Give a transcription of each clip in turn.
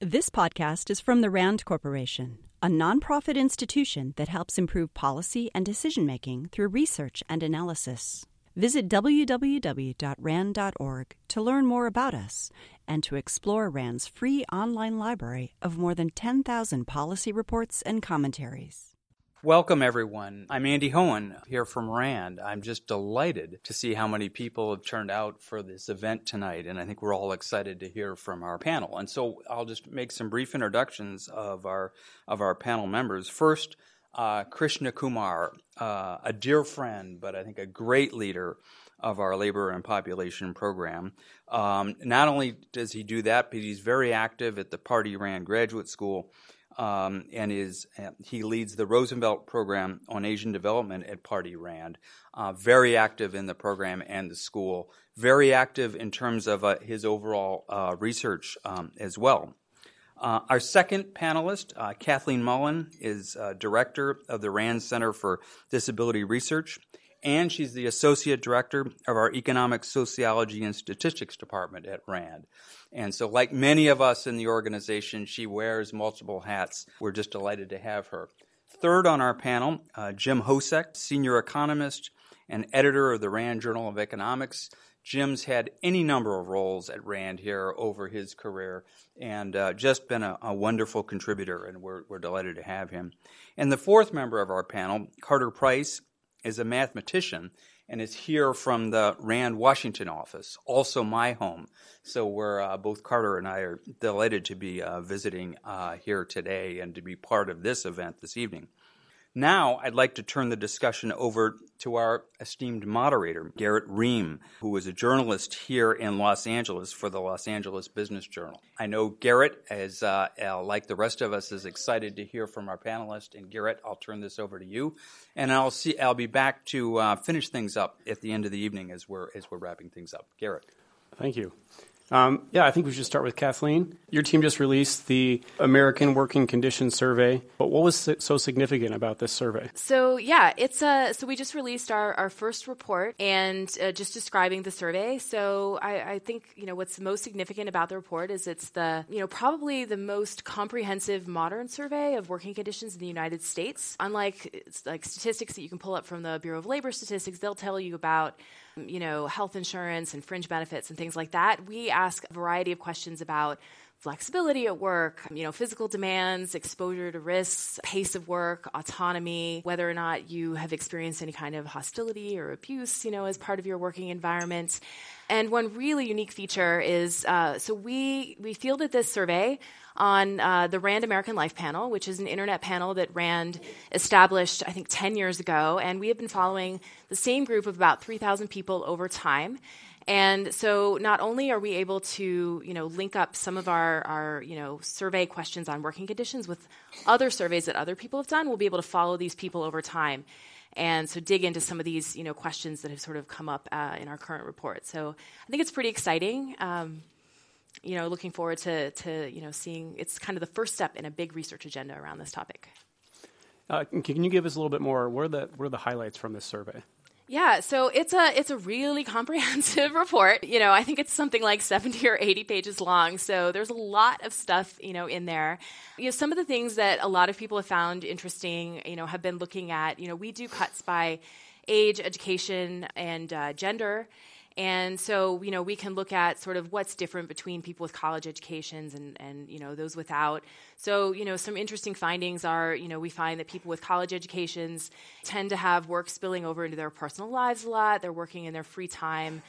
This podcast is from the RAND Corporation, a nonprofit institution that helps improve policy and decision making through research and analysis. Visit www.rand.org to learn more about us and to explore RAND's free online library of more than 10,000 policy reports and commentaries. Welcome, everyone. I'm Andy Hoehn here from RAND. I'm just delighted to see how many people have turned out for this event tonight, and I think we're all excited to hear from our panel. And so I'll just make some brief introductions of our of our panel members. First, uh, Krishna Kumar, uh, a dear friend, but I think a great leader of our labor and population program. Um, not only does he do that, but he's very active at the Pardee Rand Graduate School um, and is uh, he leads the Roosevelt program on Asian development at Pardee Rand. Uh, very active in the program and the school. Very active in terms of uh, his overall uh, research um, as well. Uh, our second panelist, uh, Kathleen Mullen, is director of the Rand Center for Disability Research and she's the associate director of our economic sociology and statistics department at RAND. And so, like many of us in the organization, she wears multiple hats. We're just delighted to have her. Third on our panel, uh, Jim Hosek, senior economist and editor of the RAND Journal of Economics. Jim's had any number of roles at RAND here over his career and uh, just been a, a, wonderful contributor, and we're, we're delighted to have him. And the fourth member of our panel, Carter Price, is a mathematician and is here from the Rand Washington office, also my home. So we're uh, both Carter and I are delighted to be uh, visiting uh, here today and to be part of this event this evening. Now, I'd like to turn the discussion over to our esteemed moderator, Garrett Reim, who is a journalist here in Los Angeles for the Los Angeles Business Journal. I know Garrett, as uh, uh, like the rest of us, is excited to hear from our panelists. And Garrett, I'll turn this over to you, and I'll see. I'll be back to uh, finish things up at the end of the evening as we're as we're wrapping things up. Garrett. Thank you. Um, yeah, I think we should start with Kathleen. Your team just released the American Working Conditions Survey, but what was so significant about this survey? So yeah, it's a so we just released our, our first report and uh, just describing the survey. So I, I think you know what's most significant about the report is it's the you know probably the most comprehensive modern survey of working conditions in the United States. Unlike like statistics that you can pull up from the Bureau of Labor Statistics, they'll tell you about you know, health insurance and fringe benefits and things like that. We ask a variety of questions about flexibility at work, you know, physical demands, exposure to risks, pace of work, autonomy, whether or not you have experienced any kind of hostility or abuse, you know, as part of your working environment. And one really unique feature is uh, so we we fielded this survey on uh, the RAND American Life panel, which is an internet panel that RAND established, I think, 10 years ago. And we have been following the same group of about 3,000 people over time. And so not only are we able to, you know, link up some of our, our, you know, survey questions on working conditions with other surveys that other people have done, we'll be able to follow these people over time. And so dig into some of these, you know, questions that have sort of come up uh, in our current report. So I think it's pretty exciting. Um, you know, looking forward to, to you know, seeing it's kind of the first step in a big research agenda around this topic. Uh, can you give us a little bit more? What are the what are the highlights from this survey? Yeah, so it's a it's a really comprehensive report. You know, I think it's something like 70 or 80 pages long. So there's a lot of stuff, you know, in there. You know, some of the things that a lot of people have found interesting, you know, have been looking at, you know, we do cuts by age, education, and uh, gender. And so, you know, we can look at sort of what's different between people with college educations and, and, you know, those without. So, you know, some interesting findings are, you know, we find that people with college educations tend to have work spilling over into their personal lives a lot. They're working in their free time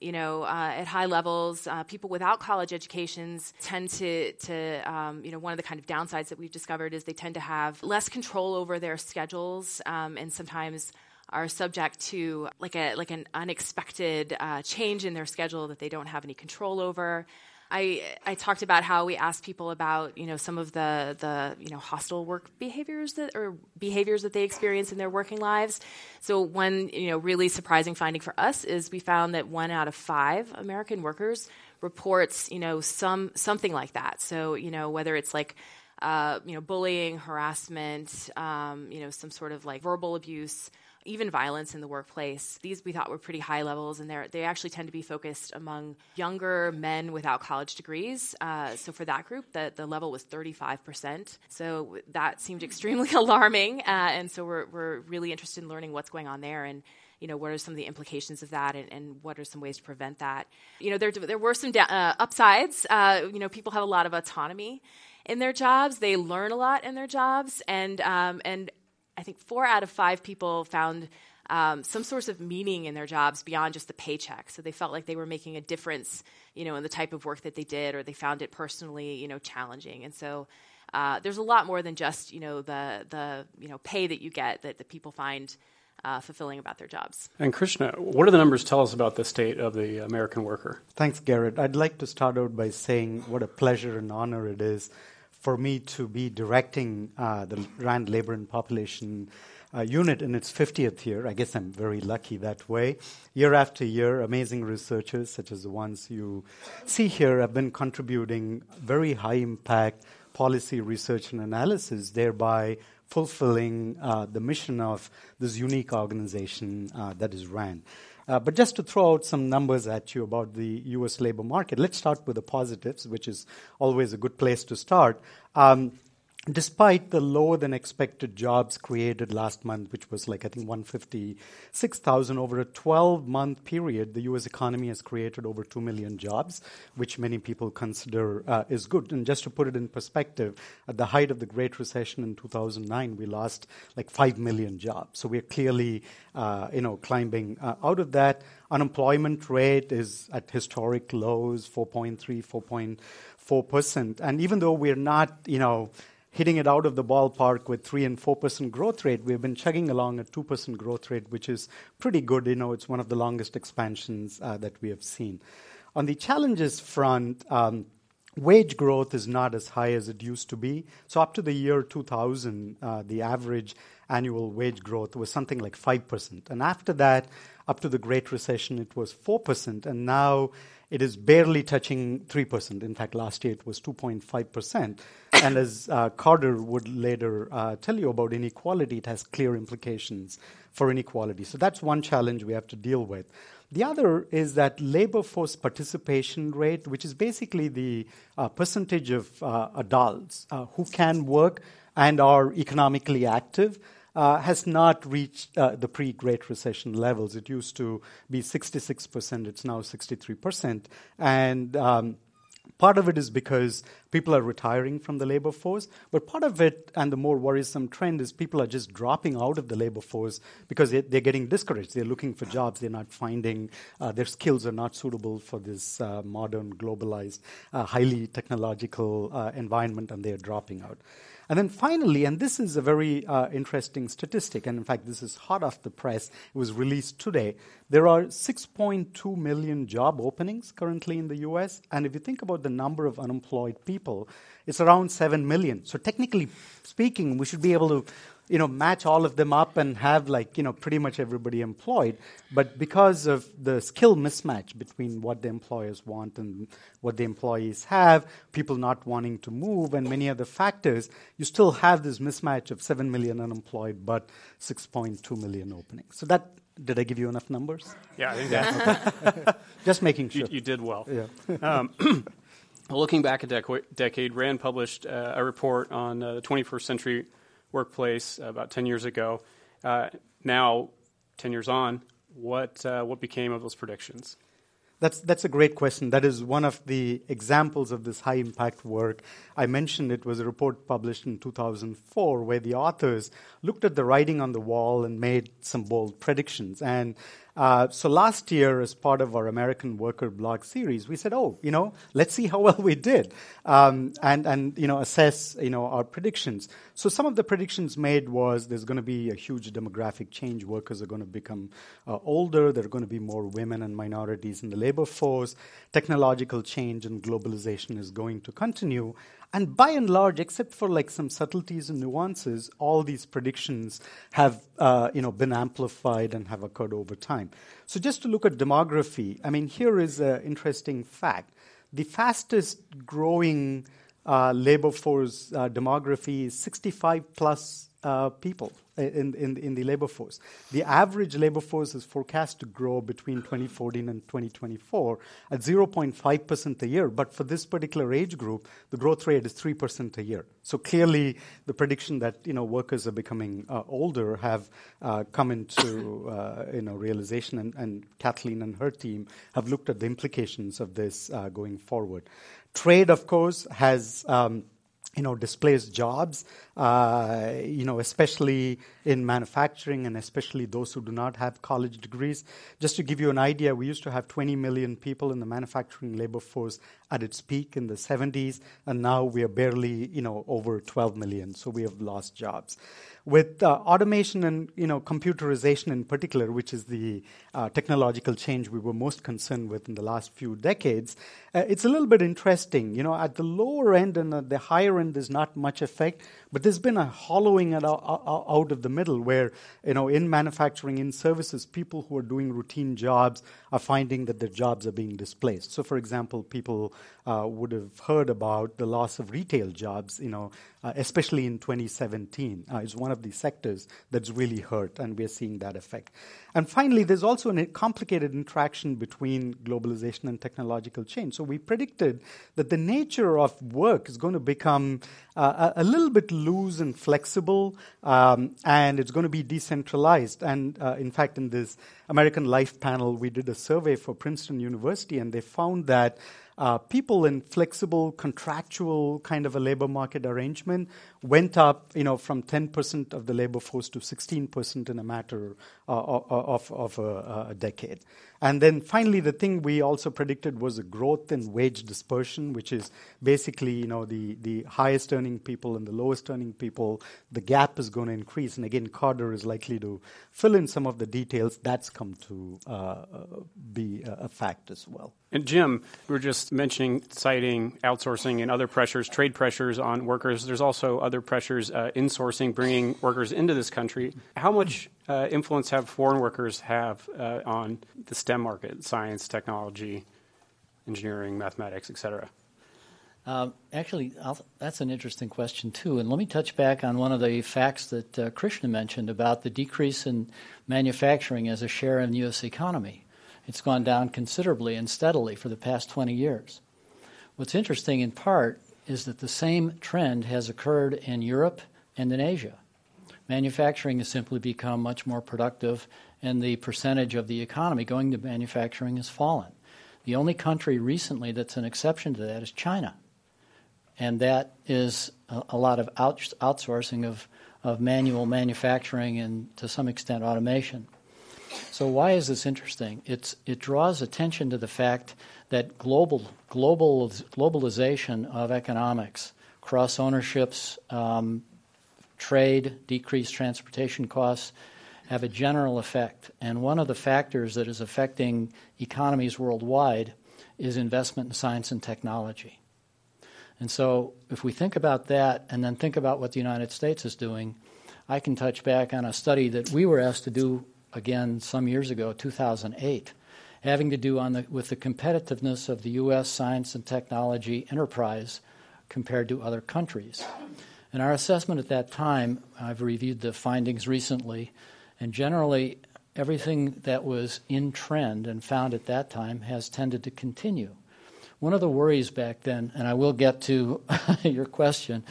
you know, uh, at high levels. Uh, people without college educations tend to, to um, you know, one of the kind of downsides that we've discovered is they tend to have less control over their schedules um, and sometimes are subject to like a like an unexpected uh, change in their schedule that they don't have any control over. I, I talked about how we asked people about you know some of the the you know hostile work behaviors that or behaviors that they experience in their working lives. So one you know really surprising finding for us is we found that one out of five American workers reports you know some something like that. So you know whether it's like uh, you know bullying, harassment, um, you know some sort of like verbal abuse even violence in the workplace. These we thought were pretty high levels, and they they actually tend to be focused among younger men without college degrees. Uh, so for that group, the, the level was 35%. So that seemed extremely alarming, uh, and so we're, we're really interested in learning what's going on there and you know, what are some of the implications of that and, and what are some ways to prevent that? You know, there, there were some da- uh, upsides. Uh, you know, people have a lot of autonomy in their jobs. They learn a lot in their jobs. And, um, and I think four out of five people found um, some source of meaning in their jobs beyond just the paycheck. So they felt like they were making a difference, you know, in the type of work that they did, or they found it personally, you know, challenging. And so uh, there's a lot more than just, you know, the the you know pay that you get that, that people find uh, fulfilling about their jobs. And Krishna, what do the numbers tell us about the state of the American worker? Thanks, Garrett. I'd like to start out by saying what a pleasure and honor it is for me to be directing uh, the RAND Labor and Population uh, unit in its 50th year. I guess I'm very lucky that way. Year after year, amazing researchers, such as the ones you see here, have been contributing very high impact policy research and analysis, thereby fulfilling uh, the mission of this unique organization uh, that is RAND. Uh, but just to throw out some numbers at you about the US labor market, let's start with the positives, which is always a good place to start. Um, despite the lower than expected jobs created last month, which was like, I think, 156,000 over a 12 month period, the US economy has created over 2 million jobs, which many people consider uh, is good. And just to put it in perspective, at the height of the Great Recession in 2009, we lost like 5 million jobs. So we're clearly, uh, you know, climbing uh, out of that. Unemployment rate is at historic lows, 4.3, 4.4%. And even though we're not, you know, hitting it out of the ballpark with 3 and 4% growth rate. We've been chugging along at 2% growth rate, which is pretty good. You know, it's one of the longest expansions uh, that we have seen. On the challenges front, um, wage growth is not as high as it used to be. So up to the year 2000, uh, the average annual wage growth was something like 5%. And after that, up to the Great Recession, it was 4%. And now it is barely touching 3%. In fact, last year it was 2.5%. and as uh, Carter would later uh, tell you about inequality, it has clear implications for inequality. So that's one challenge we have to deal with. The other is that labor force participation rate, which is basically the uh, percentage of uh, adults uh, who can work and are economically active uh, has not reached uh, the pre Great Recession levels. It used to be 66%, it's now 63%. And um, Part of it is because people are retiring from the labor force, but part of it, and the more worrisome trend, is people are just dropping out of the labor force because they're getting discouraged. They're looking for jobs, they're not finding, uh, their skills are not suitable for this uh, modern, globalized, uh, highly technological uh, environment, and they're dropping out. And then finally, and this is a very uh, interesting statistic, and in fact, this is hot off the press, it was released today. There are 6.2 million job openings currently in the US, and if you think about the number of unemployed people, it's around 7 million. So, technically speaking, we should be able to you know, match all of them up and have like, you know, pretty much everybody employed. But because of the skill mismatch between what the employers want and what the employees have, people not wanting to move, and many other factors, you still have this mismatch of 7 million unemployed but 6.2 million openings. So that did I give you enough numbers? Yeah, I think that. Just making sure. You, you did well. Yeah. um, looking back a dec- decade, Rand published uh, a report on uh, the 21st century workplace about 10 years ago. Uh, now, 10 years on, what, uh, what became of those predictions? That's, that's a great question. That is one of the examples of this high impact work. I mentioned it was a report published in 2004 where the authors looked at the writing on the wall and made some bold predictions. And uh, so last year, as part of our American Worker blog series, we said, "Oh, you know, let's see how well we did, um, and and you know, assess you know our predictions." So some of the predictions made was there's going to be a huge demographic change. Workers are going to become uh, older. There are going to be more women and minorities in the labor force. Technological change and globalization is going to continue, and by and large, except for like some subtleties and nuances, all these predictions have uh, you know been amplified and have occurred over time. So just to look at demography, I mean, here is an interesting fact: the fastest growing uh, labor force uh, demography is 65 plus uh, people. In, in, in the labor force. The average labor force is forecast to grow between 2014 and 2024 at 0.5% a year. But for this particular age group, the growth rate is 3% a year. So clearly, the prediction that you know, workers are becoming uh, older have uh, come into uh, you know, realization, and, and, Kathleen and her team have looked at the implications of this uh, going forward. Trade, of course, has um, you know, displaced jobs, uh, you know, especially in manufacturing and especially those who do not have college degrees. Just to give you an idea, we used to have 20 million people in the manufacturing labor force at its peak in the 70s, and now we are barely, you know, over 12 million. So we have lost jobs with uh, automation and you know computerization in particular, which is the uh, technological change we were most concerned with in the last few decades, uh, it's a little bit interesting. You know, at the lower end and at the higher end, there's not much effect, but there's been a hollowing out, out of the middle, where you know in manufacturing, in services, people who are doing routine jobs are finding that their jobs are being displaced. So, for example, people uh, would have heard about the loss of retail jobs. You know, uh, especially in 2017, uh, is one of the sectors that's really hurt, and we're seeing that effect. And finally, there's also a complicated interaction between globalization and technological change. So we predicted that the nature of work is going to become uh, a, little bit loose and flexible, um, and it's going to be decentralized. And uh, in fact, in this American Life panel, we did a survey for Princeton University, and they found that uh, people in flexible contractual kind of a labor market arrangement went up, you know, from 10% of the labor force to 16% in a matter uh, of, of a, a, decade. And then finally, the thing we also predicted was a growth in wage dispersion, which is basically, you know, the, the highest earning people and the lowest earning people, the gap is going to increase. And again, Carter is likely to fill in some of the details. That's come to uh, be a, fact as well. And Jim, we were just mentioning citing outsourcing and other pressures, trade pressures on workers. There's also other pressures, uh, insourcing, bringing workers into this country. How much uh, influence have foreign workers have uh, on the STEM market, science, technology, engineering, mathematics, et cetera? Um, actually, I'll, that's an interesting question too. And let me touch back on one of the facts that uh, Krishna mentioned about the decrease in manufacturing as a share in the U.S. economy. It's gone down considerably and steadily for the past 20 years. What's interesting, in part, is that the same trend has occurred in Europe and in Asia. Manufacturing has simply become much more productive, and the percentage of the economy going to manufacturing has fallen. The only country recently that's an exception to that is China. And that is a, a lot of out, outsourcing of, of manual manufacturing and to some extent automation. So, why is this interesting? It's, it draws attention to the fact that global, global globalization of economics, cross ownerships, um, trade, decreased transportation costs, have a general effect. And one of the factors that is affecting economies worldwide is investment in science and technology. And so, if we think about that and then think about what the United States is doing, I can touch back on a study that we were asked to do again some years ago, 2008, having to do on the, with the competitiveness of the U.S. science and technology enterprise compared to other countries. And our assessment at that time, I've reviewed the findings recently, and generally everything that was in trend and found at that time has tended to continue. One of the worries back then, and I will get to your question,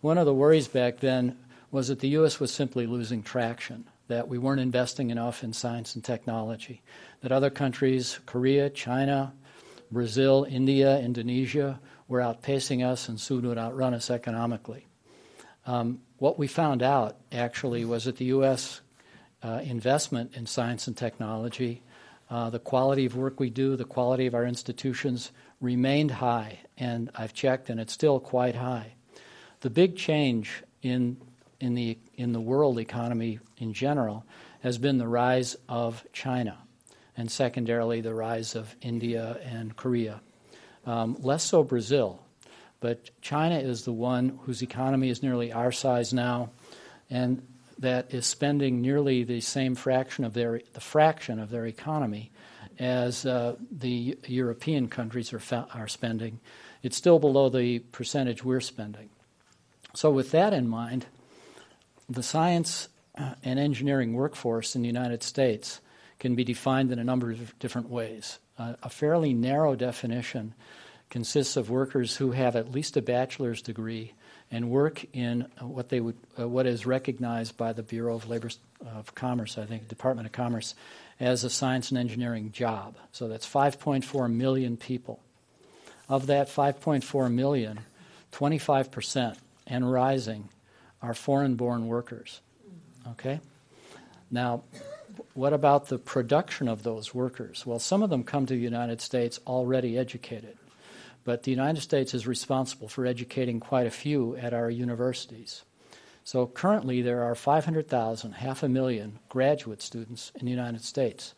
one of the worries back then was that the U.S. was simply losing traction, that we weren't investing enough in science and technology that other countries, Korea, China, Brazil, India, Indonesia, were outpacing us and soon would outrun us economically. Um, what we found out actually was that the U.S. Uh, investment in science and technology, uh, the quality of work we do, the quality of our institutions remained high, and I've checked, and it's still quite high. The big change in in the in the world economy in general has been the rise of China and secondarily the rise of India and Korea. Um, less so Brazil, but China is the one whose economy is nearly our size now, and that is spending nearly the same fraction of their the fraction of their economy as uh, the European countries are fa- are spending. It's still below the percentage we're spending. So, with that in mind, the science and engineering workforce in the United States can be defined in a number of different ways. Uh, a fairly narrow definition consists of workers who have at least a bachelor's degree and work in what they would uh, what is recognized by the Bureau of Labor of Commerce, I think, Department of Commerce, as a science and engineering job. So that's 5.4 million people. Of that 5.4 million, 25% and rising are foreign-born workers. Okay? Now, what about the production of those workers? Well, some of them come to the United States already educated. But the United States is responsible for educating quite a few at our universities. So currently, there are 500,000, half a million graduate students in the United States.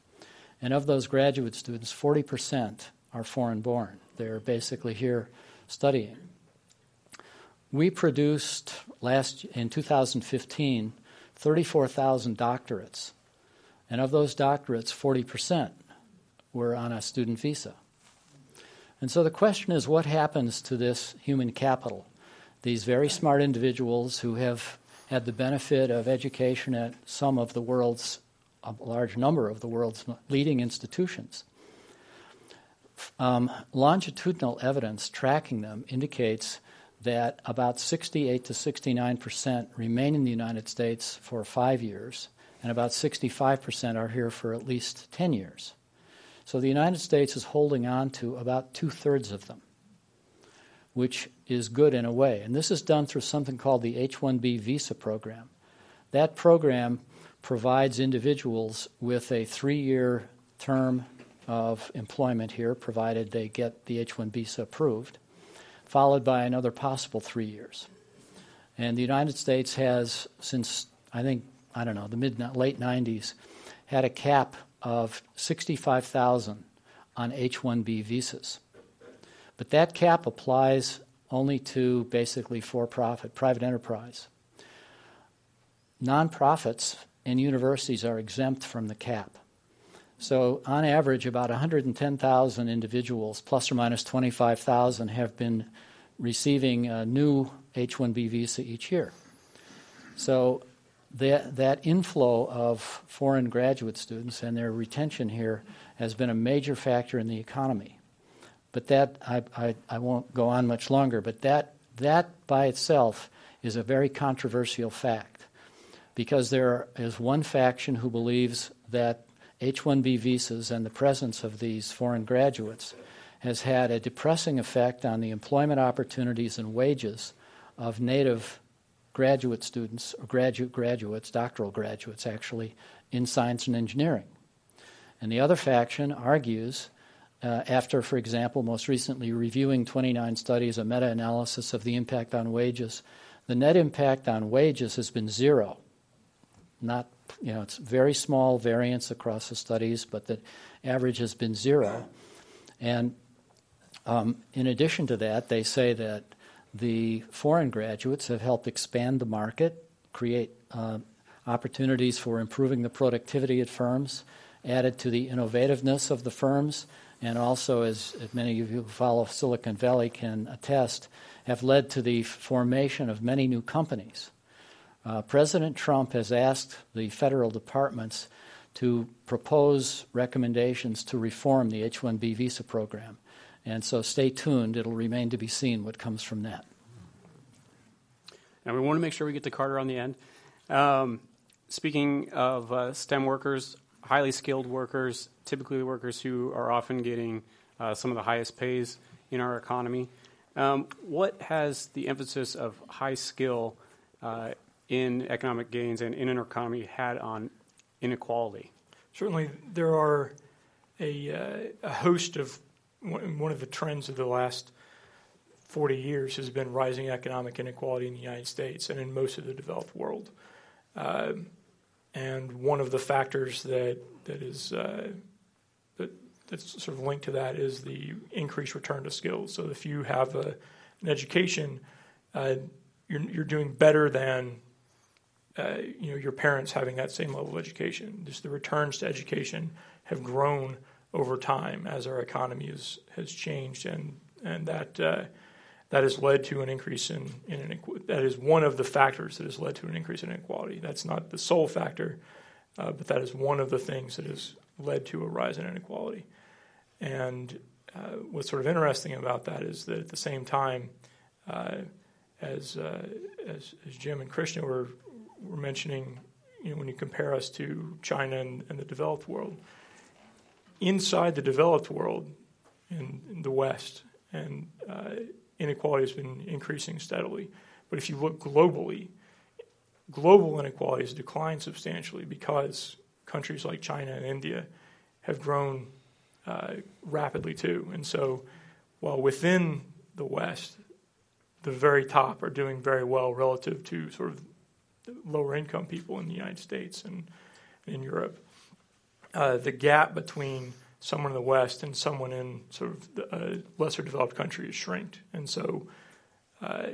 And of those graduate students, 40% are foreign born. They're basically here studying. We produced last in 2015 34,000 doctorates. And of those doctorates, 40% were on a student visa. And so the question is what happens to this human capital? These very smart individuals who have had the benefit of education at some of the world's, a large number of the world's leading institutions. Um, longitudinal evidence tracking them indicates that about 68 to 69 percent remain in the United States for five years, and about 65 percent are here for at least 10 years. So the United States is holding on to about two thirds of them, which is good in a way. And this is done through something called the H 1B visa program. That program provides individuals with a three year term of employment here, provided they get the H-1B visa approved, followed by another possible three years. And the United States has, since I think, I don't know, the mid late 90s, had a cap of 65,000 on H-1B visas. But that cap applies only to basically for-profit, private enterprise. Nonprofits and universities are exempt from the cap. So, on average, about 110,000 individuals, plus or minus 25,000, have been receiving a new H 1B visa each year. So, that, that inflow of foreign graduate students and their retention here has been a major factor in the economy. But that, I, I, I won't go on much longer, but that, that by itself is a very controversial fact because there is one faction who believes that H 1B visas and the presence of these foreign graduates has had a depressing effect on the employment opportunities and wages of native graduate students, or graduate graduates, doctoral graduates actually, in science and engineering. And the other faction argues, uh, after, for example, most recently reviewing 29 studies, a meta analysis of the impact on wages, the net impact on wages has been zero. Not, you know, it's very small variance across the studies, but the average has been zero. And um, in addition to that, they say that the foreign graduates have helped expand the market, create uh, opportunities for improving the productivity at firms, added to the innovativeness of the firms, and also, as, many of you who follow Silicon Valley can attest, have led to the formation of many new companies. Uh, President Trump has asked the federal departments to propose recommendations to reform the H 1B visa program. And so stay tuned. It'll remain to be seen what comes from that. And we want to make sure we get to Carter on the end. Um, speaking of uh, STEM workers, highly skilled workers, typically workers who are often getting uh, some of the highest pays in our economy. Um, what has the emphasis of high skill uh, in economic gains and in an economy had on inequality? Certainly, there are a, uh, a host of one of the trends of the last 40 years has been rising economic inequality in the United States and in most of the developed world. Uh, and one of the factors that that is uh, that, that's sort of linked to that is the increased return to skills. So if you have a, an education, uh, you're, you're doing better than uh, you know your parents having that same level of education. Just the returns to education have grown over time as our economy has changed, and and that uh, that has led to an increase in, in inequality. That is one of the factors that has led to an increase in inequality. That's not the sole factor, uh, but that is one of the things that has led to a rise in inequality. And uh, what's sort of interesting about that is that at the same time, uh, as, uh, as, as Jim and Krishna were were mentioning, you know, when you compare us to China and, and the developed world, inside the developed world, in, in the West, and uh, inequality has been increasing steadily. But if you look globally, global inequality has declined substantially because countries like China and India have grown uh, rapidly too. And so, while within the West, the very top are doing very well relative to sort of lower income people in the United States and in Europe, uh, the gap between someone in the West and someone in sort of the, uh, lesser developed country is shrinked. And so uh,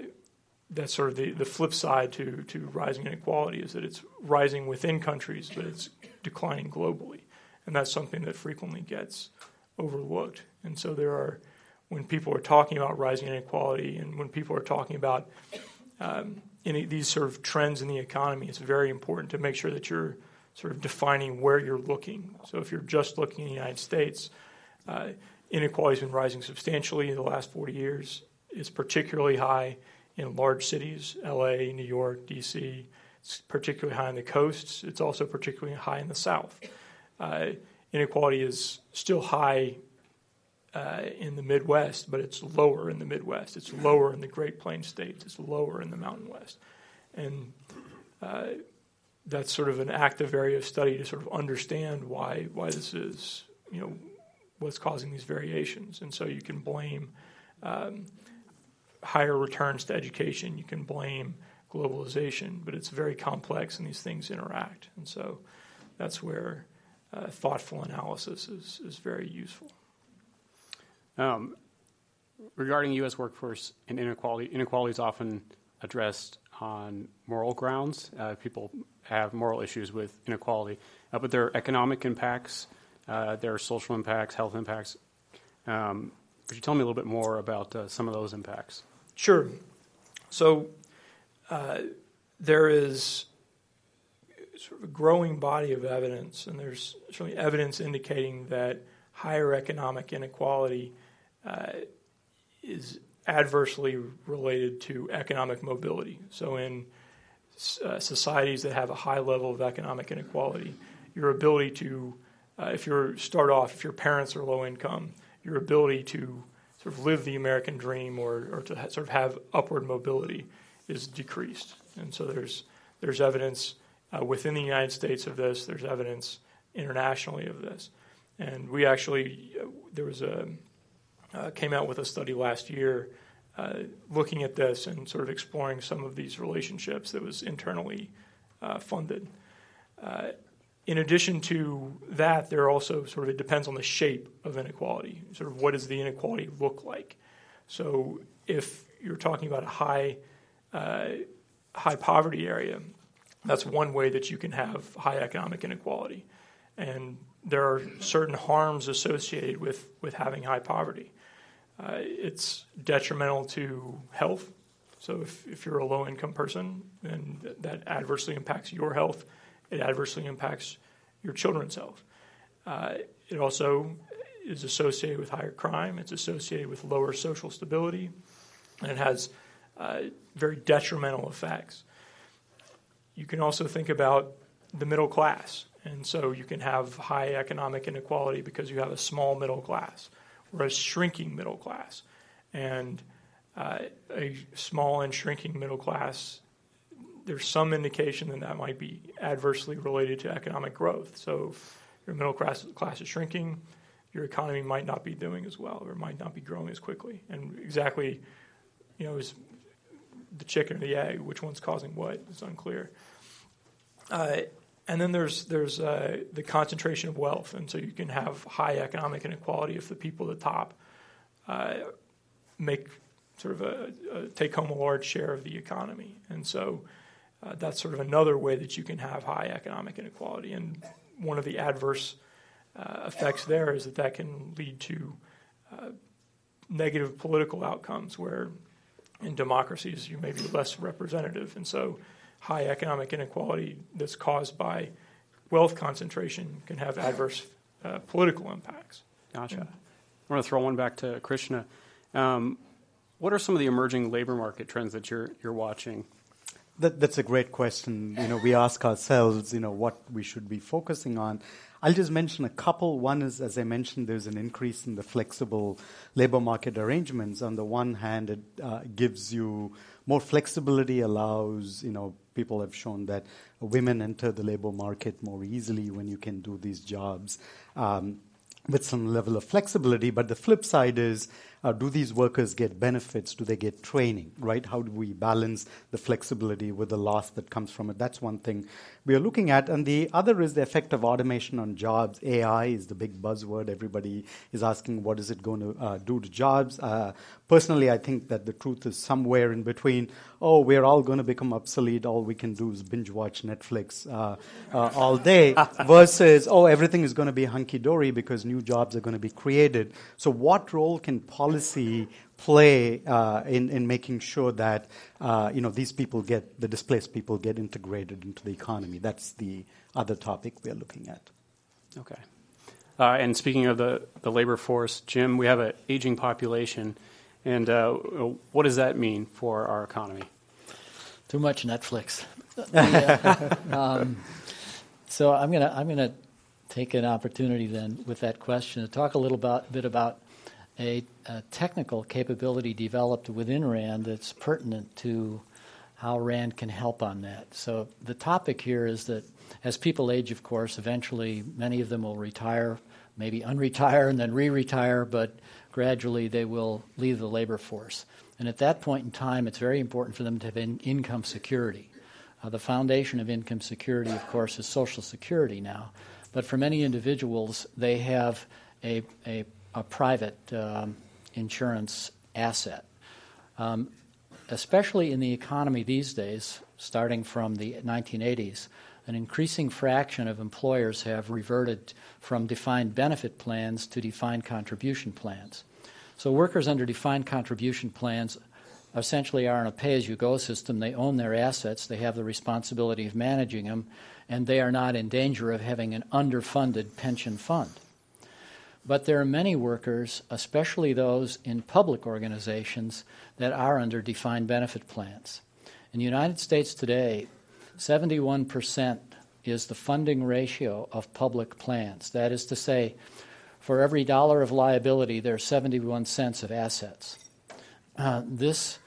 that's sort of the, the flip side to, to rising inequality is that it's rising within countries, but it's declining globally. And that's something that frequently gets overlooked. And so there are, when people are talking about rising inequality and when people are talking about um, any, these sort of trends in the economy, it's very important to make sure that you're sort of defining where you're looking. So if you're just looking in the United States, uh, inequality has been rising substantially in the last 40 years. It's particularly high in large cities, LA, New York, DC. It's particularly high on the coasts. It's also particularly high in the South. Uh, inequality is still high uh, in the Midwest, but it's lower in the Midwest. It's lower in the Great Plains states. It's lower in the Mountain West. And uh, that's sort of an active area of study to sort of understand why why this is you know what's causing these variations. And so you can blame um, higher returns to education. You can blame globalization, but it's very complex and these things interact. And so that's where uh, thoughtful analysis is, is very useful. Um, regarding U.S. workforce and inequality, inequality is often addressed on moral grounds. Uh, people have moral issues with inequality, uh, but there are economic impacts, uh, there are social impacts, health impacts. Um, could you tell me a little bit more about uh, some of those impacts? Sure. So uh, there is sort of a growing body of evidence, and there's certainly evidence indicating that higher economic inequality uh, is adversely related to economic mobility. So in uh, societies that have a high level of economic inequality, your ability to, uh, if you start off, if your parents are low income, your ability to sort of live the American dream or, or to ha- sort of have upward mobility is decreased. And so there's there's evidence uh, within the United States of this. There's evidence internationally of this, and we actually uh, there was a uh, came out with a study last year uh, looking at this and sort of exploring some of these relationships that was internally uh, funded. Uh, in addition to that, there also sort of it depends on the shape of inequality. Sort of what does the inequality look like? So if you're talking about a high uh, high poverty area, that's one way that you can have high economic inequality, and there are certain harms associated with with having high poverty. Uh, it's detrimental to health. So if, if you're a low income person, then that adversely impacts your health. It adversely impacts your children's health. Uh, it also is associated with higher crime. It's associated with lower social stability, and it has uh, very detrimental effects. You can also think about the middle class, and so you can have high economic inequality because you have a small middle class or a shrinking middle class. And uh, a small and shrinking middle class, there's some indication that that might be adversely related to economic growth. So your middle class, class is shrinking, your economy might not be doing as well or might not be growing as quickly. And exactly, you know, is the chicken or the egg, which one's causing what is unclear. Uh, and then there's there's uh, the concentration of wealth, and so you can have high economic inequality if the people at the top uh, make sort of a, a, take home a large share of the economy, and so uh, that's sort of another way that you can have high economic inequality. And one of the adverse uh, effects there is that that can lead to uh, negative political outcomes, where in democracies, you may be less representative. And so, high economic inequality that's caused by wealth concentration can have adverse uh, political impacts. Gotcha. Yeah. I want to throw one back to Krishna. Um, what are some of the emerging labor market trends that you're you're watching? That, that's a great question. You know, we ask ourselves, you know, what we should be focusing on. I'll just mention a couple. One is, as I mentioned, there's an increase in the flexible labor market arrangements. On the one hand, it uh, gives you more flexibility, allows, you know, people have shown that women enter the labor market more easily when you can do these jobs. Um, with some level of flexibility, but the flip side is uh, do these workers get benefits? Do they get training, right? How do we balance the flexibility with the loss that comes from it? That's one thing we are looking at. And the other is the effect of automation on jobs. AI is the big buzzword. Everybody is asking what is it going to uh, do to jobs. Uh, personally, I think that the truth is somewhere in between. Oh, we're all going to become obsolete. All we can do is binge watch Netflix uh, uh, all day, versus oh, everything is going to be hunky dory because new jobs are going to be created. So, what role can policy play uh, in, in making sure that uh, you know these people get the displaced people get integrated into the economy. That's the other topic we are looking at. Okay. Uh, and speaking of the, the labor force, Jim, we have an aging population, and uh, what does that mean for our economy? Too much Netflix. yeah. um, so I'm gonna I'm gonna take an opportunity then with that question to talk a little about, bit about a, a, technical capability developed within RAND that's pertinent to how RAND can help on that. So the topic here is that as people age, of course, eventually many of them will retire, maybe unretire and then re retire, but gradually they will leave the labor force. And at that point in time, it's very important for them to have in- income security. Uh, the foundation of income security, of course, is Social Security now. But for many individuals, they have a, a a private um, insurance asset. Um, especially in the economy these days, starting from the 1980s, an increasing fraction of employers have reverted from defined benefit plans to defined contribution plans. So, workers under defined contribution plans essentially are in a pay as you go system. They own their assets, they have the responsibility of managing them, and they are not in danger of having an underfunded pension fund. But there are many workers, especially those in public organizations, that are under defined benefit plans. In the United States today, 71% is the funding ratio of public plans. That is to say, for every dollar of liability, there are 71 cents of assets. Uh, this,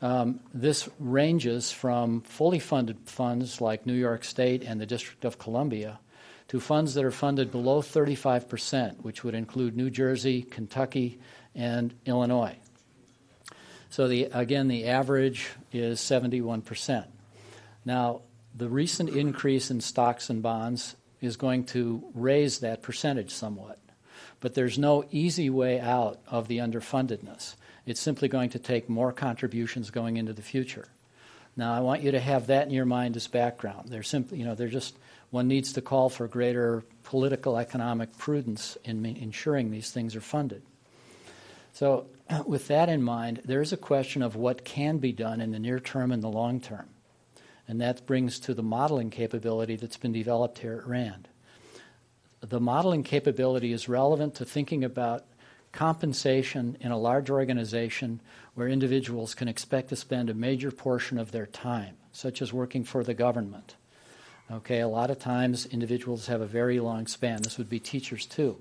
um, this ranges from fully funded funds like New York State and the District of Columbia to funds that are funded below 35%, which would include New Jersey, Kentucky, and Illinois. So, the, again, the average is 71%. Now, the recent increase in stocks and bonds is going to raise that percentage somewhat. But there's no easy way out of the underfundedness. It's simply going to take more contributions going into the future. Now, I want you to have that in your mind as background. They're simply, you know, they're just one needs to call for greater political economic prudence in ensuring these things are funded. So, with that in mind, there is a question of what can be done in the near term and the long term. And that brings to the modeling capability that's been developed here at RAND. The modeling capability is relevant to thinking about compensation in a large organization where individuals can expect to spend a major portion of their time, such as working for the government Okay, a lot of times individuals have a very long span. This would be teachers too.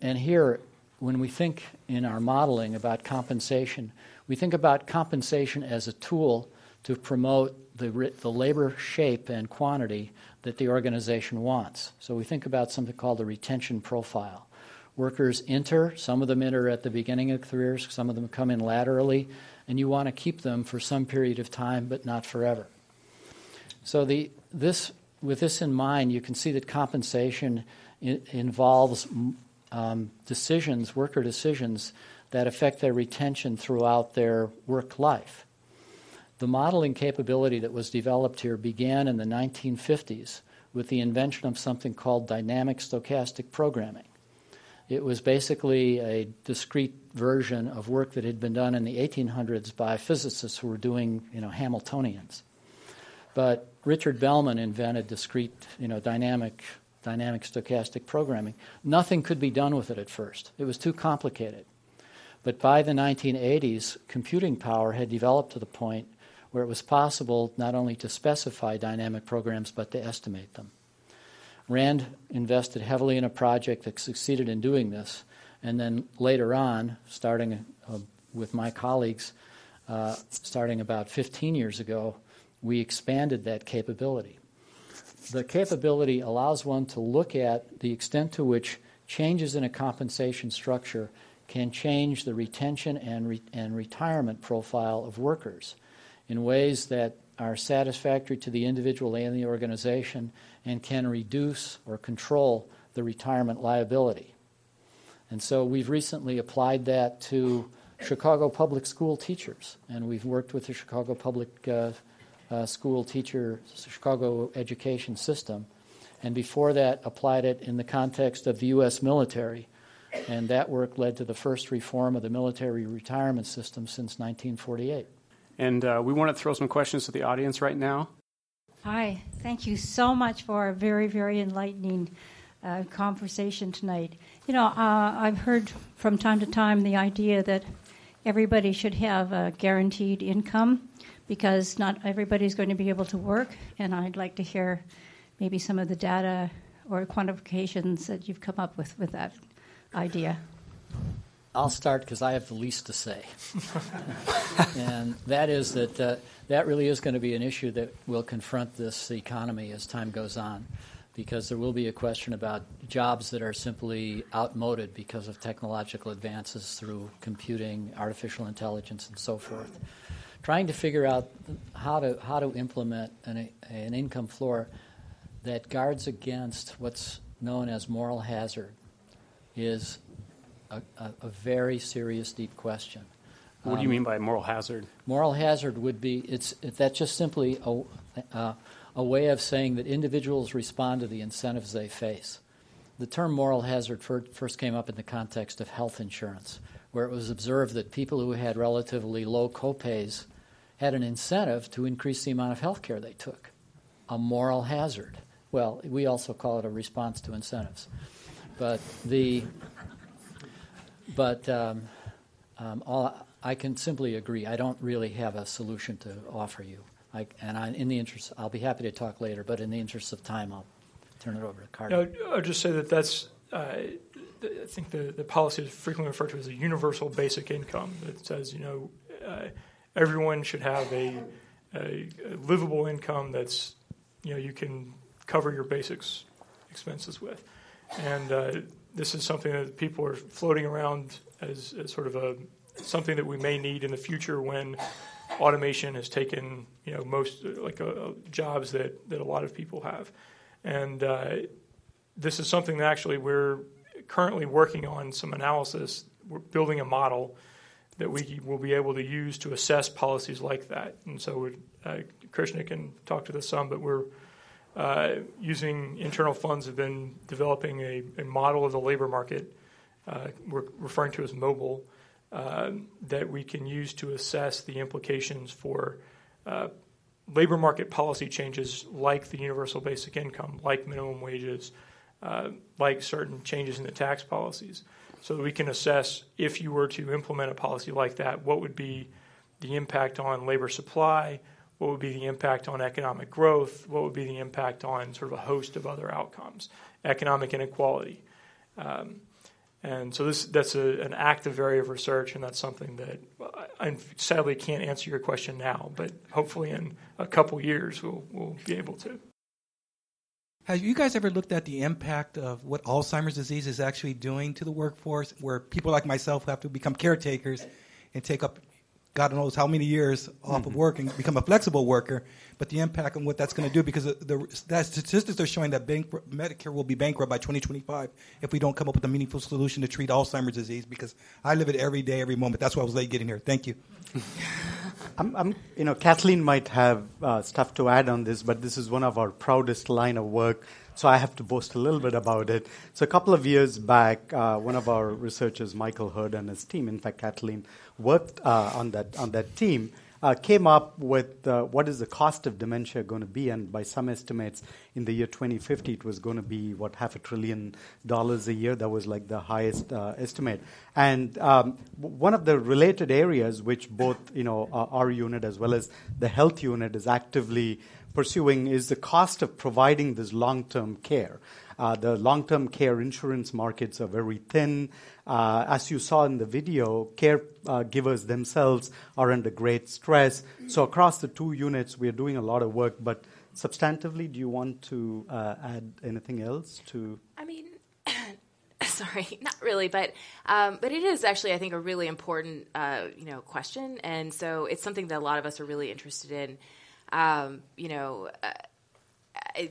And here, when we think in our modeling about compensation, we think about compensation as a tool to promote the, the labor shape and quantity that the organization wants. So we think about something called the retention profile. Workers enter, some of them enter at the beginning of careers, some of them come in laterally, and you want to keep them for some period of time, but not forever. So the, this, with this in mind, you can see that compensation involves um, decisions, worker decisions, that affect their retention throughout their work life. The modeling capability that was developed here began in the 1950s with the invention of something called dynamic stochastic programming. It was basically a discrete version of work that had been done in the 1800s by physicists who were doing, you know, Hamiltonians. But Richard Bellman invented discrete, you know, dynamic dynamic stochastic programming. Nothing could be done with it at first. It was too complicated. But by the 1980s, computing power had developed to the point where it was possible not only to specify dynamic programs but to estimate them. Rand invested heavily in a project that succeeded in doing this, and then later on, starting uh, with my colleagues, uh, starting about 15 years ago, we expanded that capability. The capability allows one to look at the extent to which changes in a compensation structure can change the retention and, re- and retirement profile of workers in ways that are satisfactory to the individual and the organization and can reduce or control the retirement liability. And so we've recently applied that to Chicago public school teachers, and we've worked with the Chicago public uh, uh, school teacher, Chicago education system, and before that applied it in the context of the U.S. military. And that work led to the first reform of the military retirement system since 1948. And uh, we want to throw some questions to the audience right now. Hi, thank you so much for a very, very enlightening uh, conversation tonight. You know, uh, I've heard from time to time the idea that everybody should have a guaranteed income because not everybody's going to be able to work, and I'd like to hear maybe some of the data or quantifications that you've come up with with that idea. I'll start because I have the least to say. and that is that uh, that really is going to be an issue that will confront this economy as time goes on, because there will be a question about jobs that are simply outmoded because of technological advances through computing, artificial intelligence, and so forth. Trying to figure out how to how to implement an, an income floor that guards against what's known as moral hazard is a, a, a very serious, deep question. What do you um, mean by moral hazard? Moral hazard would be it's that's just simply a, uh, a way of saying that individuals respond to the incentives they face. The term moral hazard first came up in the context of health insurance, where it was observed that people who had relatively low copays had an incentive to increase the amount of health care they took. A moral hazard. Well, we also call it a response to incentives. But the but um, um, all, I can simply agree. I don't really have a solution to offer you. I, and I, in the interest, I'll be happy to talk later. But in the interest of time, I'll turn it over to Carter. No, I'll just say that that's. Uh, I think the, the policy is frequently referred to as a universal basic income that says, you know, uh, everyone should have a, a, a, livable income that's, you know, you can cover your basics expenses with. And uh, this is something that people are floating around as, as sort of a something that we may need in the future when automation has taken you know most like uh, jobs that, that a lot of people have, and uh, this is something that actually we're currently working on some analysis. We're building a model that we will be able to use to assess policies like that. And so, uh, Krishna can talk to this some, but we're uh, using internal funds have been developing a, a model of the labor market, uh, we're referring to as mobile, uh, that we can use to assess the implications for uh, labor market policy changes like the universal basic income, like minimum wages, uh, like certain changes in the tax policies, so that we can assess if you were to implement a policy like that, what would be the impact on labor supply, what would be the impact on economic growth? What would be the impact on sort of a host of other outcomes? Economic inequality. Um, and so this that's a, an active area of research, and that's something that I, I, sadly can't answer your question now, but hopefully in a couple years we'll, we'll be able to. Have you guys ever looked at the impact of what Alzheimer's disease is actually doing to the workforce, where people like myself have to become caretakers and take up God knows how many years off mm-hmm. of work and become a flexible worker, but the impact on what that's going to do because the, the statistics are showing that Medicare will be bankrupt by 2025 if we don't come up with a meaningful solution to treat Alzheimer's disease. Because I live it every day, every moment. That's why I was late getting here. Thank you. I'm, I'm, you know, Kathleen might have uh, stuff to add on this, but this is one of our proudest line of work so I have to boast a little bit about it. So a couple of years back, uh, one of our researchers, Michael Hurd, and his team, in fact, Kathleen, worked uh, on that on that team uh, came up with uh, what is the cost of dementia going to be, and by some estimates, in the year 2050, it was going to be what half a trillion dollars a year. That was like the highest uh, estimate. And um, one of the related areas, which both you know our unit as well as the health unit is actively pursuing, is the cost of providing this long-term care. Uh, the long term care insurance markets are very thin. Uh, as you saw in the video, caregivers uh, themselves are under great stress. So, across the two units, we are doing a lot of work. But substantively, do you want to add anything else to? I mean, sorry, not really, but um, but it is actually, I think, a really important you know question, and so it's something that a lot of us are really interested in. Um, you know,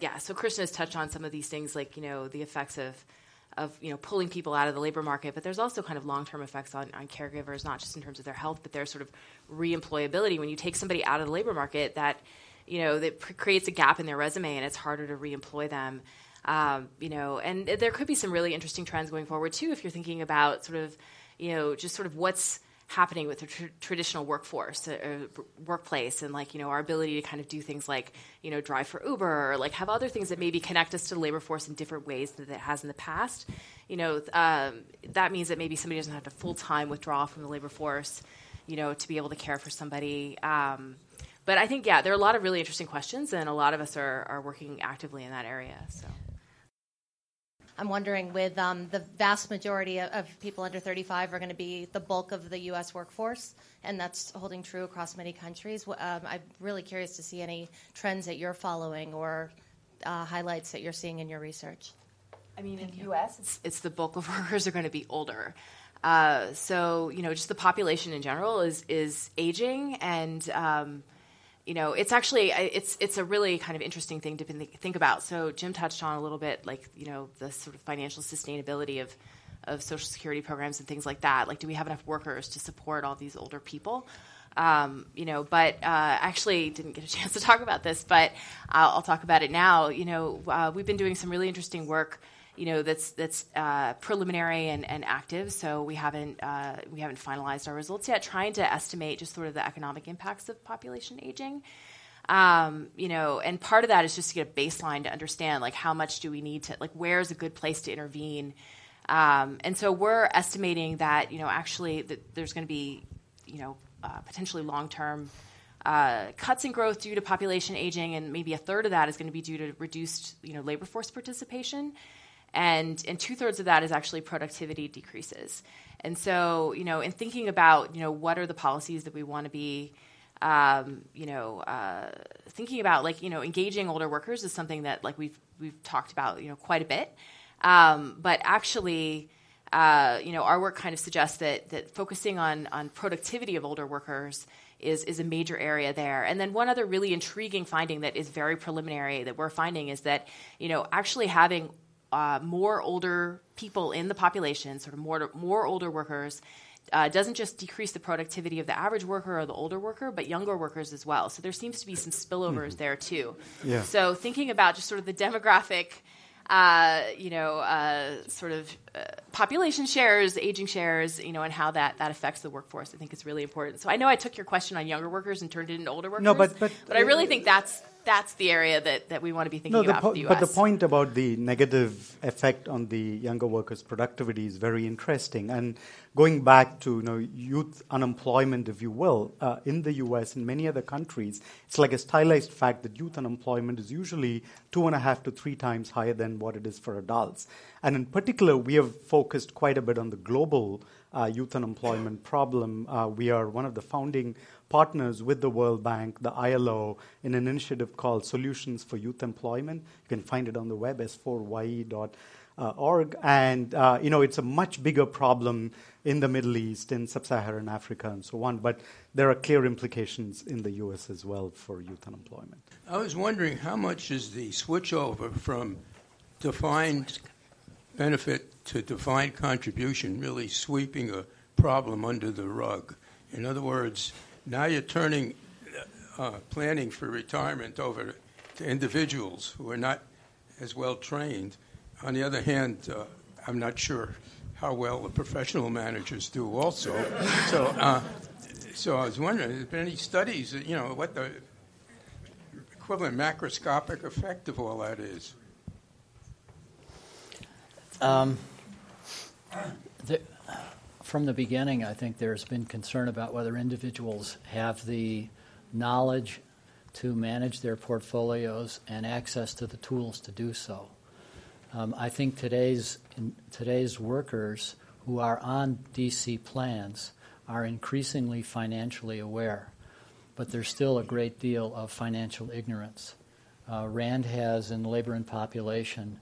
yeah, so Krishna has touched on some of these things, like you know the effects of of you know pulling people out of the labor market, but there's also kind of long term effects on, on caregivers, not just in terms of their health, but their sort of reemployability. When you take somebody out of the labor market, that you know that pr- creates a gap in their resume, and it's harder to reemploy them. Um, you know, and there could be some really interesting trends going forward too, if you're thinking about sort of you know just sort of what's happening with the tr- traditional workforce uh, uh, workplace and like you know our ability to kind of do things like you know drive for uber or like have other things that maybe connect us to the labor force in different ways than it has in the past. You know um, that means that maybe somebody doesn't have to full-time withdraw from the labor force you know to be able to care for somebody um, but i think yeah there are a lot of really interesting questions and a lot of us are, are working actively in that area so I'm wondering, with um, the vast majority of, of, people under 35 are going to be the bulk of the U.S. workforce, and that's holding true across many countries. Um, I'm really curious to see any trends that you're following or uh, highlights that you're seeing in your research. I mean, in the U.S., it's, it's, the bulk of workers are going to be older. Uh, so, you know, just the population in general is is aging, and um, you know, it's actually it's it's a really kind of interesting thing to think about. So Jim touched on a little bit, like you know, the sort of financial sustainability of of social security programs and things like that. Like, do we have enough workers to support all these older people? Um, you know, but uh, actually didn't get a chance to talk about this, but I'll, I'll talk about it now. You know, uh, we've been doing some really interesting work you know that's that's uh, preliminary and, and active. So we haven't uh, we haven't finalized our results yet. Trying to estimate just sort of the economic impacts of population aging. Um, you know, and part of that is just to get a baseline to understand like how much do we need to like where's a good place to intervene. Um, and so we're estimating that you know actually that there's going to be you know uh, potentially long term. Uh, cuts in growth due to population aging, and maybe a third of that is going to be due to reduced, you know, labor force participation and and two thirds of that is actually productivity decreases. And so, you know, in thinking about, you know, what are the policies that we want to be, um, you know, uh, thinking about, like, you know, engaging older workers is something that, like, we've we've talked about, you know, quite a bit. Um, but actually, uh, you know, our work kind of suggests that that focusing on on productivity of older workers is is a major area there. And then one other really intriguing finding that is very preliminary that we're finding is that you know actually having uh, more older people in the population, sort of more more older workers, uh, doesn't just decrease the productivity of the average worker or the older worker, but younger workers as well. So there seems to be some spillovers mm-hmm. there too. Yeah. So thinking about just sort of the demographic. Uh, you know, uh, sort of uh, population shares, aging shares, you know, and how that, that affects the workforce. I think is really important. So I know I took your question on younger workers and turned it into older workers. No, but but, but I really think that's that's the area that, that we want to be thinking no, about po- the US. But the point about the negative effect on the younger workers' productivity is very interesting. And going back to you know, youth unemployment, if you will, uh, in the US and many other countries, it's like a stylized fact that youth unemployment is usually two and a half to three times higher than what it is for adults. And in particular, we have focused quite a bit on the global uh, youth unemployment problem. Uh, we are one of the founding partners with the World Bank, the ILO, in an initiative called Solutions for Youth Employment. You can find it on the web, s4ye.org. And, uh, you know, it's a much bigger problem in the Middle East, in sub-Saharan Africa, and so on. But there are clear implications in the U.S. as well for youth unemployment. I was wondering how much is the switchover from defined benefit to defined contribution really sweeping a problem under the rug? In other words, now you're turning uh, planning for retirement over to individuals who are not as well trained. On the other hand, uh, I'm not sure how well the professional managers do also. so, uh, so I was wondering, has there been any studies, you know, what the equivalent macroscopic effect of all that is? Um, the, from the beginning, I think there's been concern about whether individuals have the knowledge to manage their portfolios and access to the tools to do so. Um, I think today's today's workers who are on DC plans are increasingly financially aware, but there's still a great deal of financial ignorance. Uh, Rand has in Labor and Population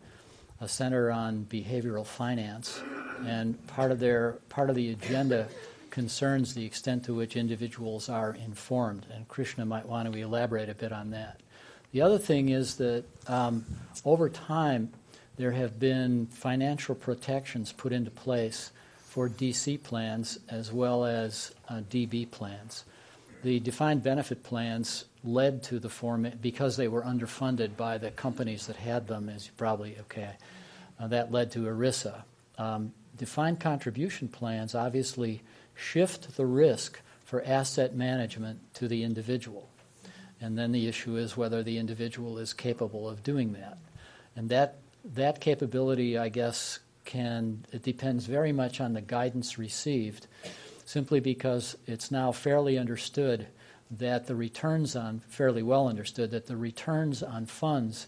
a center on behavioral finance, and part of their part of the agenda concerns the extent to which individuals are informed, and Krishna might want to elaborate a bit on that. The other thing is that um, over time, there have been financial protections put into place for DC plans as well as uh, DB plans. The defined benefit plans led to the form because they were underfunded by the companies that had them, as you probably okay. Uh, that led to ERISA. Um, defined contribution plans obviously shift the risk for asset management to the individual. And then the issue is whether the individual is capable of doing that. And that, that capability, I guess, can, it depends very much on the guidance received, simply because it's now fairly understood that the returns on, fairly well understood, that the returns on funds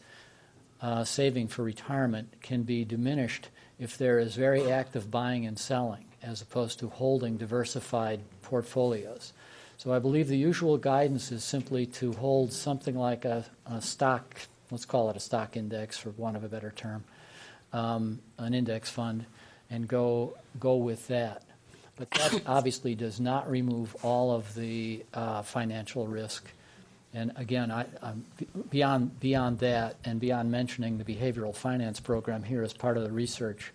uh, saving for retirement can be diminished if there is very active buying and selling as opposed to holding diversified portfolios. So I believe the usual guidance is simply to hold something like a, a stock, let's call it a stock index for want of a better term, um, an index fund, and go go with that. But that obviously does not remove all of the uh, financial risk. And again, I, beyond beyond that, and beyond mentioning the behavioral finance program here as part of the research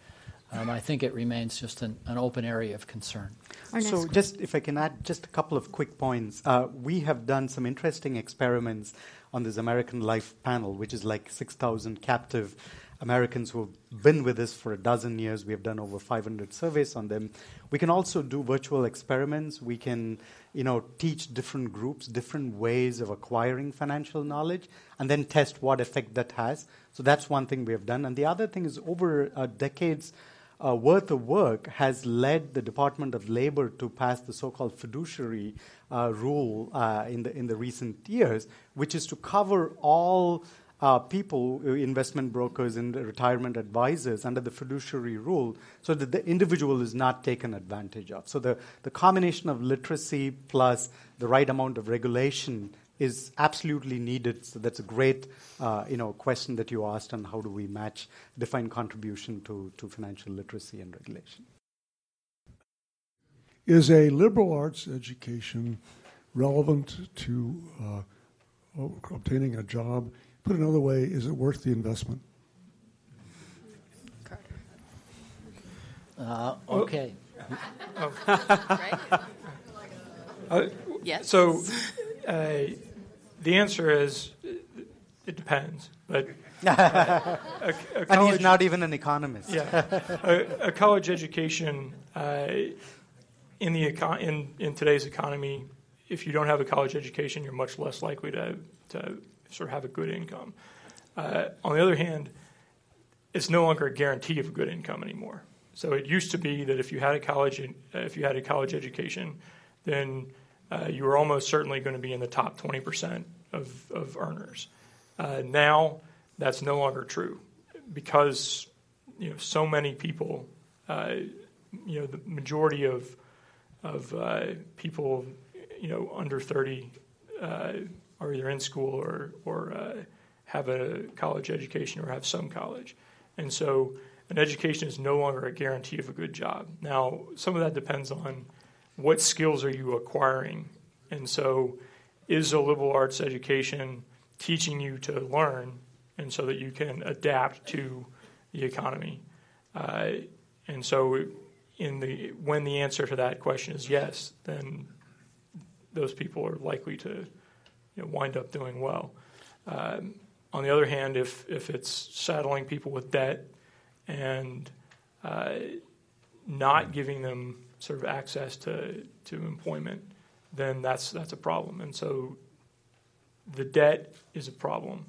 um, I think it remains just an, an open area of concern. So, just if I can add just a couple of quick points, uh, we have done some interesting experiments on this American Life panel, which is like 6,000 captive Americans who have been with us for a dozen years. We have done over 500 surveys on them. We can also do virtual experiments. We can, you know, teach different groups different ways of acquiring financial knowledge, and then test what effect that has. So that's one thing we have done. And the other thing is over uh, decades uh, worth of work has led the Department of Labor to pass the so-called fiduciary uh, rule uh, in the in the recent years, which is to cover all uh, people, investment brokers and retirement advisors, under the fiduciary rule, so that the individual is not taken advantage of. So the the combination of literacy plus the right amount of regulation is absolutely needed. So that's a great, uh, you know, question that you asked on how do we match defined contribution to, to financial literacy and regulation. Is a liberal arts education relevant to uh, obtaining a job? Put another way, is it worth the investment? Uh, okay. Oh. uh, yes. So uh, the answer is it depends. But uh, a, a college, and he's not even an economist. yeah, a, a college education uh, in the econ- in in today's economy, if you don't have a college education, you're much less likely to to sort of have a good income. Uh, on the other hand, it's no longer a guarantee of a good income anymore. So it used to be that if you had a college if you had a college education, then uh, you were almost certainly going to be in the top 20% of, of earners. Uh, now, that's no longer true because you know so many people, uh, you know, the majority of of uh, people, you know, under 30 uh, are either in school or or uh, have a college education or have some college, and so an education is no longer a guarantee of a good job. Now, some of that depends on what skills are you acquiring? And so, is a liberal arts education teaching you to learn and so that you can adapt to the economy? Uh, and so, in the when the answer to that question is yes, then those people are likely to you know, wind up doing well. Um, on the other hand, if if it's saddling people with debt and uh, not giving them sort of access to, to employment, then that's that's a problem. And so the debt is a problem,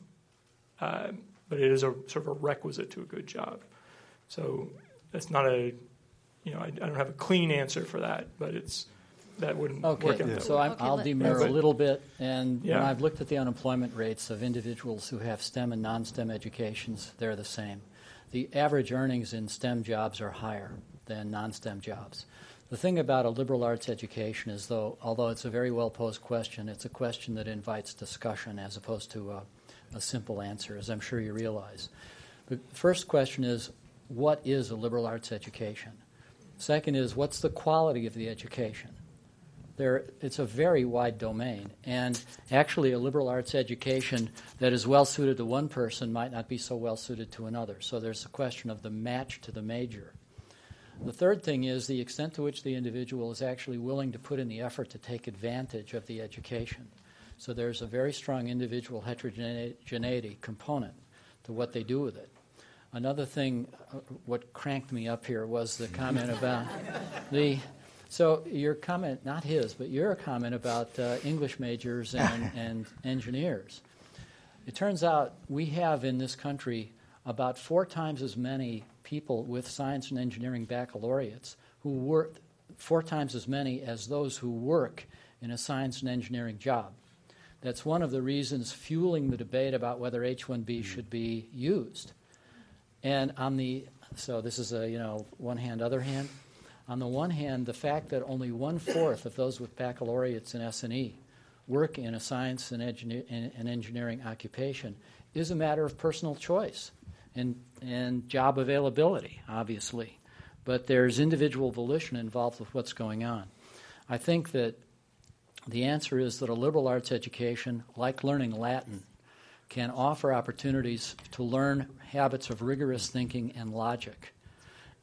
uh, but it is a sort of a requisite to a good job. So that's not a you know I, I don't have a clean answer for that, but it's that wouldn't okay. work out that so. I'm, I'll demur a little bit. And Yeah. when I've looked at the unemployment rates of individuals who have STEM and non-STEM educations, they're the same. The average earnings in STEM jobs are higher than non-STEM jobs. The thing about a liberal arts education is, though, although it's a very well posed question, it's a question that invites discussion as opposed to a, a simple answer, as I'm sure you realize. The first question is, what is a liberal arts education? Second is, what's the quality of the education? There, it's a very wide domain, and actually, a liberal arts education that is well suited to one person might not be so well suited to another. So there's a question of the match to the major. The third thing is the extent to which the individual is actually willing to put in the effort to take advantage of the education. So there's a very strong individual heterogeneity component to what they do with it. Another thing, uh, what cranked me up here was the comment about the. So your comment, not his, but your comment about uh, English majors and, and engineers. It turns out we have in this country about four times as many people with science and engineering baccalaureates who work, four times as many as those who work in a science and engineering job. That's one of the reasons fueling the debate about whether H-1B should be used. And on the so this is a you know one hand, other hand. On the one hand, the fact that only one fourth of those with baccalaureates in S&E work in a science and, engineer, and engineering occupation is a matter of personal choice and, and job availability, obviously. But there's individual volition involved with what's going on. I think that the answer is that a liberal arts education, like learning Latin, can offer opportunities to learn habits of rigorous thinking and logic.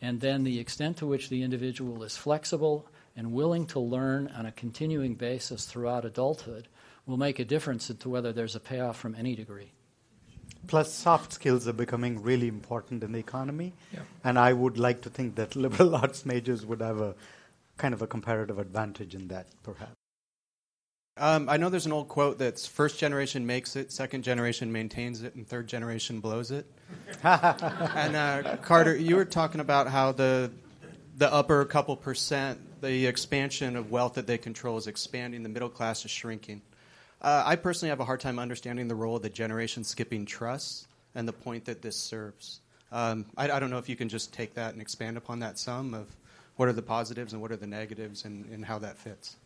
And then the extent to which the individual is flexible and willing to learn on a continuing basis throughout adulthood will make a difference into whether there's a payoff from any degree. Plus, soft skills are becoming really important in the economy. Yeah. And I would like to think that liberal arts majors would have a kind of a comparative advantage in that, perhaps. Um, I know there's an old quote that's first generation makes it, second generation maintains it, and third generation blows it. and uh, Carter, you were talking about how the the upper couple percent, the expansion of wealth that they control is expanding, the middle class is shrinking. Uh, I personally have a hard time understanding the role of the generation skipping trusts and the point that this serves. Um, I, I don't know if you can just take that and expand upon that some of what are the positives and what are the negatives and, and how that fits.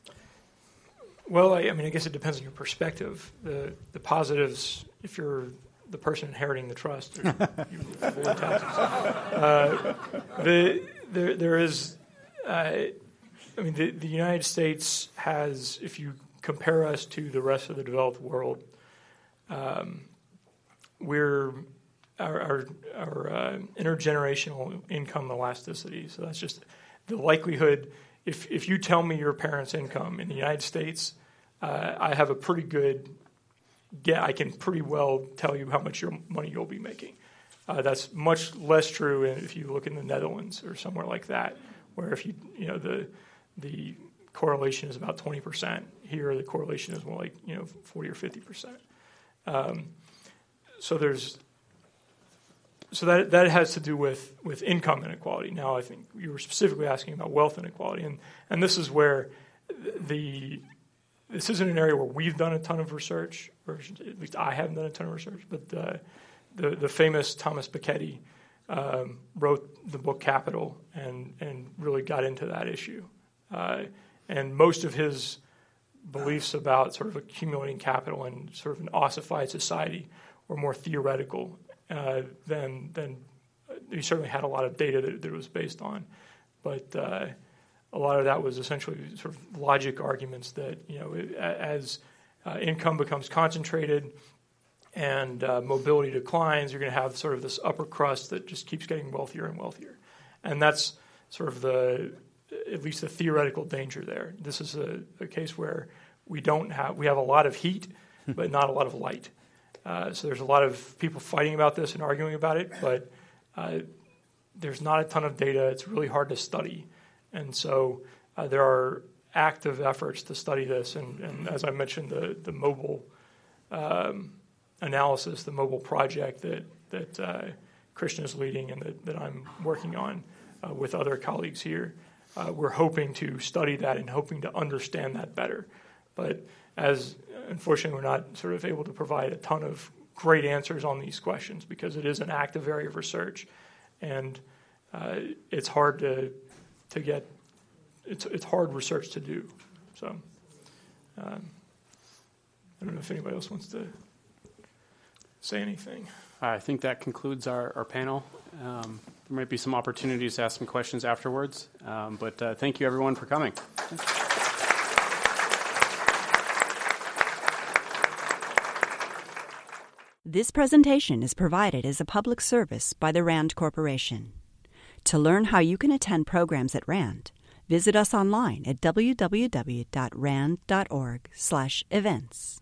Well, I, I mean, I guess it depends on your perspective. The the positives, if you're the person inheriting the trust, or you avoid taxes. Uh, the there there is, uh, I mean, the the United States has, if you compare us to the rest of the developed world, um, we're our our, our uh, intergenerational income elasticity. So that's just the likelihood. If if you tell me your parents' income in the United States, uh, I have a pretty good get. I can pretty well tell you how much your money you'll be making. Uh, that's much less true if you look in the Netherlands or somewhere like that, where if you you know the the correlation is about twenty percent. Here, the correlation is more like you know forty or fifty percent. Um, so there's so that that has to do with with income inequality. Now, I think you were specifically asking about wealth inequality, and and this is where the this isn't an area where we've done a ton of research, or at least I haven't done a ton of research. But uh, the the famous Thomas Piketty um, wrote the book Capital, and and really got into that issue. Uh, and most of his beliefs about sort of accumulating capital and sort of an ossified society were more theoretical uh, than than he certainly had a lot of data that, that it was based on, but uh, a lot of that was essentially sort of logic arguments that you know as uh, income becomes concentrated and uh, mobility declines, you're going to have sort of this upper crust that just keeps getting wealthier and wealthier, and that's sort of the at least the theoretical danger there. This is a, a case where we don't have we have a lot of heat, but not a lot of light. Uh, so there's a lot of people fighting about this and arguing about it, but uh, there's not a ton of data. It's really hard to study. And so uh, there are active efforts to study this. And, and as I mentioned, the, the mobile um, analysis, the mobile project that, that uh, Krishna is leading and that, that I'm working on uh, with other colleagues here. Uh, we're hoping to study that and hoping to understand that better. But as unfortunately, we're not sort of able to provide a ton of great answers on these questions because it is an active area of research, and uh, it's hard to to get it's it's hard research to do. So um, I don't know if anybody else wants to say anything. I think that concludes our, our panel. Um, there might be some opportunities to ask some questions afterwards, um, but uh, thank you everyone for coming. This presentation is provided as a public service by the RAND Corporation. To learn how you can attend programs at RAND, visit us online at www.rand.org/events.